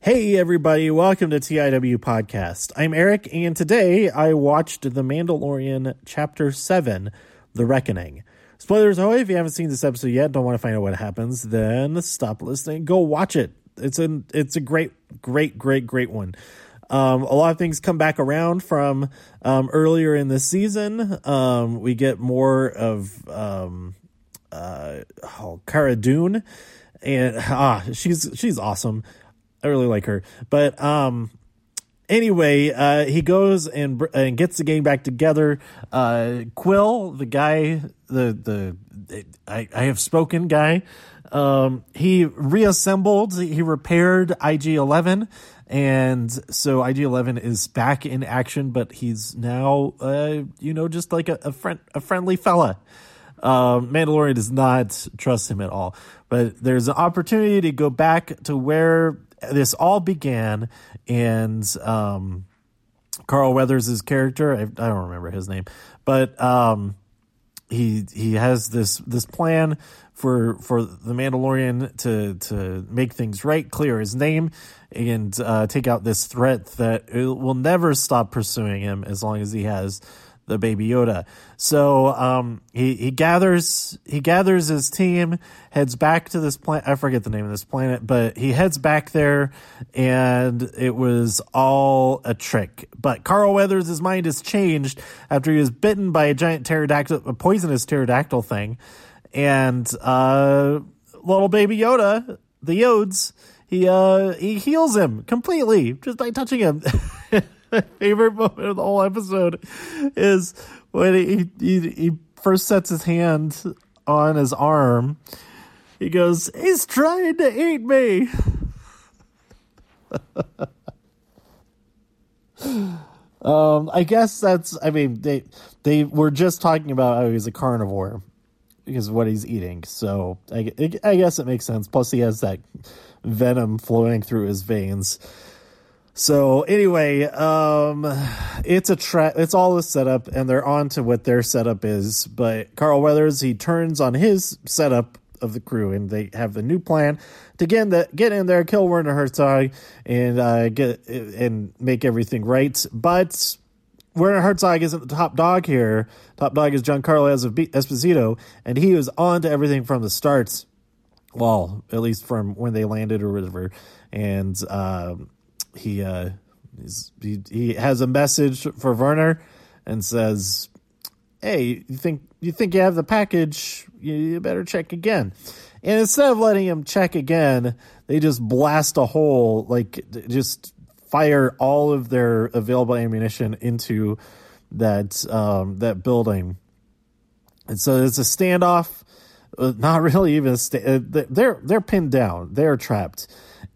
Hey, everybody, welcome to TIW Podcast. I'm Eric, and today I watched The Mandalorian Chapter 7 The Reckoning. Spoilers ahoy, if you haven't seen this episode yet, don't want to find out what happens, then stop listening, go watch it. It's a, it's a great, great, great, great one. Um, a lot of things come back around from um, earlier in the season. Um, we get more of um, uh, oh, Cara Dune, and ah, she's she's awesome. I really like her. But um, anyway, uh, he goes and and gets the gang back together. Uh, Kuiil, the guy, the the I, I have spoken guy. Um, he reassembled, he repaired IG Eleven, and so IG Eleven is back in action. But he's now, uh, you know, just like a, a friend, a friendly fella. Um, Mandalorian does not trust him at all. But there's an opportunity to go back to where this all began, and um, Carl Weathers' character, I, I, don't remember his name, but um, he he has this this plan for for the Mandalorian to to make things right, clear his name, and uh, take out this threat that will never stop pursuing him as long as he has the baby Yoda. So um, he he gathers he gathers his team, heads back to this planet. I forget the name of this planet, but he heads back there, and it was all a trick. But Carl Weathers' mind has changed after he was bitten by a giant pterodactyl, a poisonous pterodactyl thing, and uh, little baby Yoda, the Yodes. He uh he heals him completely just by touching him. my favorite moment of the whole episode is when he, he, he first sets his hand on his arm. He goes, "He's trying to eat me." um, I guess that's. I mean, they they were just talking about how he's a carnivore because of what he's eating. So I, I guess it makes sense. Plus, he has that venom flowing through his veins. So anyway, um, it's a trap. It's all a setup, and they're on to what their setup is. But Carl Weathers he turns on his setup of the crew, and they have the new plan to get in, the, get in there, kill Werner Herzog, and uh, get and make everything right. But Werner Herzog isn't the top dog here. Top dog is Giancarlo Esposito, and he was on to everything from the start. Well, at least from when they landed or whatever, and. Um, he uh, he he has a message for Werner and says, "Hey, you think you think you have the package? You, you better check again." And instead of letting him check again, they just blast a hole, like just fire all of their available ammunition into that um, that building. And so it's a standoff. Uh, not really even sta- uh, they're they're pinned down. They're trapped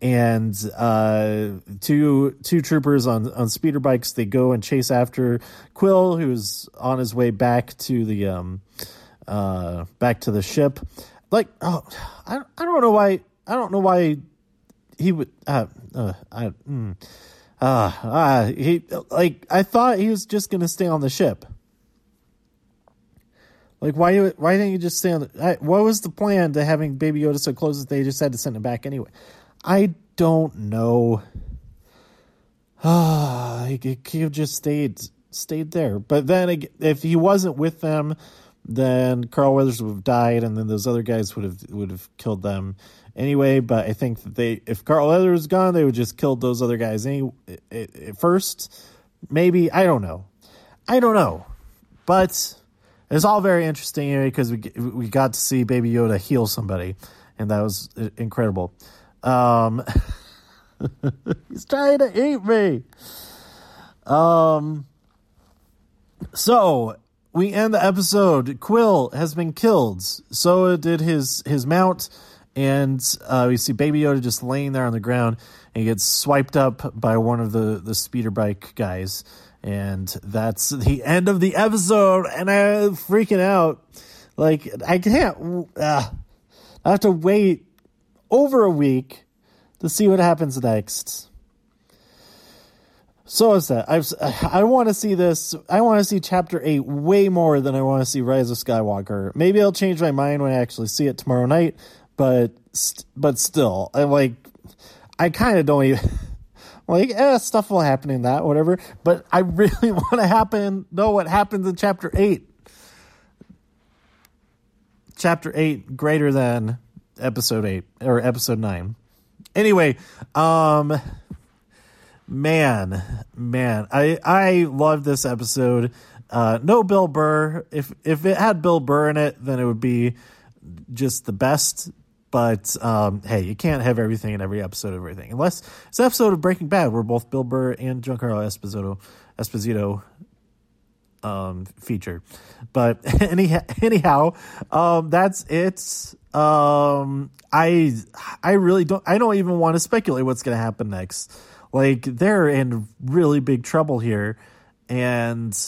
and uh, two two troopers on on speeder bikes they go and chase after Kuiil, who's on his way back to the um uh back to the ship. Like, oh, I I don't know why I don't know why he would uh, uh I mm, uh, uh he like I thought he was just gonna stay on the ship. Like why why didn't you just stay on? The, what was the plan to having Baby Yoda so close that they just had to send him back anyway? I don't know. Ah, he could have just stayed stayed there. But then, if he wasn't with them, then Carl Weathers would have died, and then those other guys would have would have killed them anyway. But I think that they, if Carl Weathers was gone, they would just killed those other guys any at first. Maybe I don't know. I don't know, but it's all very interesting because we we got to see Baby Yoda heal somebody, and that was incredible. Um, he's trying to eat me. Um, so we end the episode. Kuiil has been killed. So did his his mount, and uh, we see Baby Yoda just laying there on the ground, and he gets swiped up by one of the the speeder bike guys, and that's the end of the episode. And I'm freaking out. Like I can't. Uh, I have to wait over a week to see what happens next. So that I've I want to see this. I want to see chapter eight way more than I want to see Rise of Skywalker. Maybe I'll change my mind when I actually see it tomorrow night. But but still, I like. I kind of don't even like eh, stuff will happen in that whatever. But I really want to happen know what happens in chapter eight. Chapter eight greater than episode eight or episode nine. Anyway, um, man, man, I I love this episode. Uh, no Bill Burr. If if it had Bill Burr in it, then it would be just the best. But um, hey, you can't have everything in every episode of everything, unless it's an episode of Breaking Bad where both Bill Burr and Giancarlo Esposito Esposito um, feature. But any, anyhow, um, that's it. Um, I I really don't. I don't even want to speculate what's going to happen next. Like they're in really big trouble here, and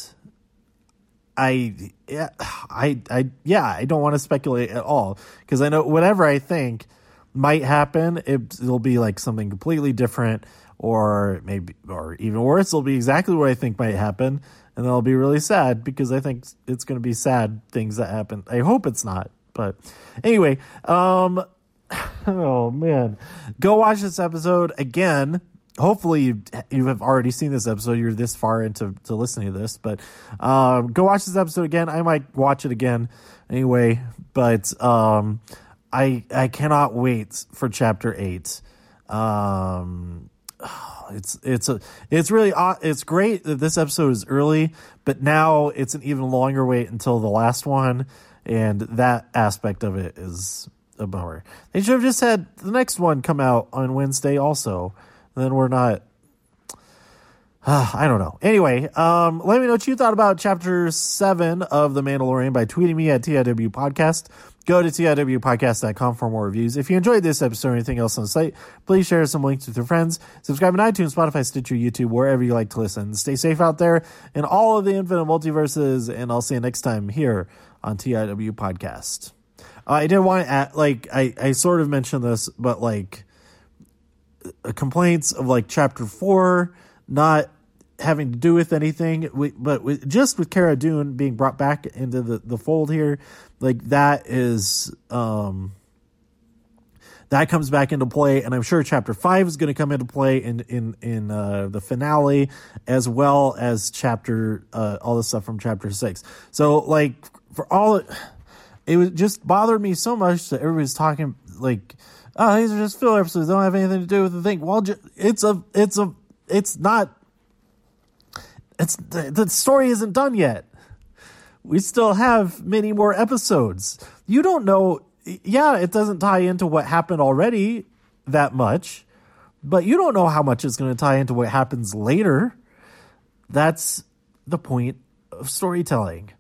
I yeah I I yeah I don't want to speculate at all because I know whatever I think might happen, it, it'll be like something completely different, or maybe or even worse, it'll be exactly what I think might happen, and I'll be really sad because I think it's going to be sad things that happen. I hope it's not, but anyway, um, oh man, go watch this episode again. Hopefully you, you have already seen this episode. You're this far into to listening to this but um, go watch this episode again. I might watch it again anyway but um, i i cannot wait for chapter 8 um, it's it's a it's really it's great that this episode is early but now it's an even longer wait until the last one and that aspect of it is a bummer they should have just had the next one come out on wednesday also then we're not. Uh, I don't know. Anyway, um, let me know what you thought about chapter seven of The Mandalorian by tweeting me at TIW Podcast. Go to TIWpodcast.com for more reviews. If you enjoyed this episode or anything else on the site, please share some links with your friends. Subscribe on iTunes, Spotify, Stitcher, YouTube, wherever you like to listen. Stay safe out there in all of the infinite multiverses, and I'll see you next time here on TIW Podcast. Uh, I did want to add, like, I, I sort of mentioned this, but like, complaints of like chapter four not having to do with anything, but with, just with Cara Dune being brought back into the, the fold here, like that is um, that comes back into play, and I'm sure chapter five is going to come into play in in in uh, the finale as well as chapter uh, all the stuff from chapter six. So like for all it, it was just bothered me so much that everybody's talking like oh, these are just filler episodes. They don't have anything to do with the thing. Well, it's a, it's a, it's not, it's, the, the story isn't done yet. We still have many more episodes. You don't know, yeah, it doesn't tie into what happened already that much, but you don't know how much it's going to tie into what happens later. That's the point of storytelling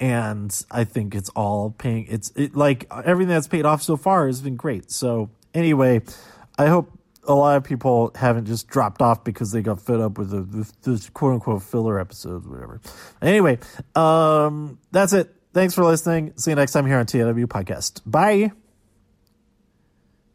and I think it's all paying. It's it, like everything that's paid off so far has been great. So anyway, I hope a lot of people haven't just dropped off because they got fed up with the, the, the quote unquote filler episodes, whatever. Anyway, um, that's it. Thanks for listening. See you next time here on TIW Podcast. Bye.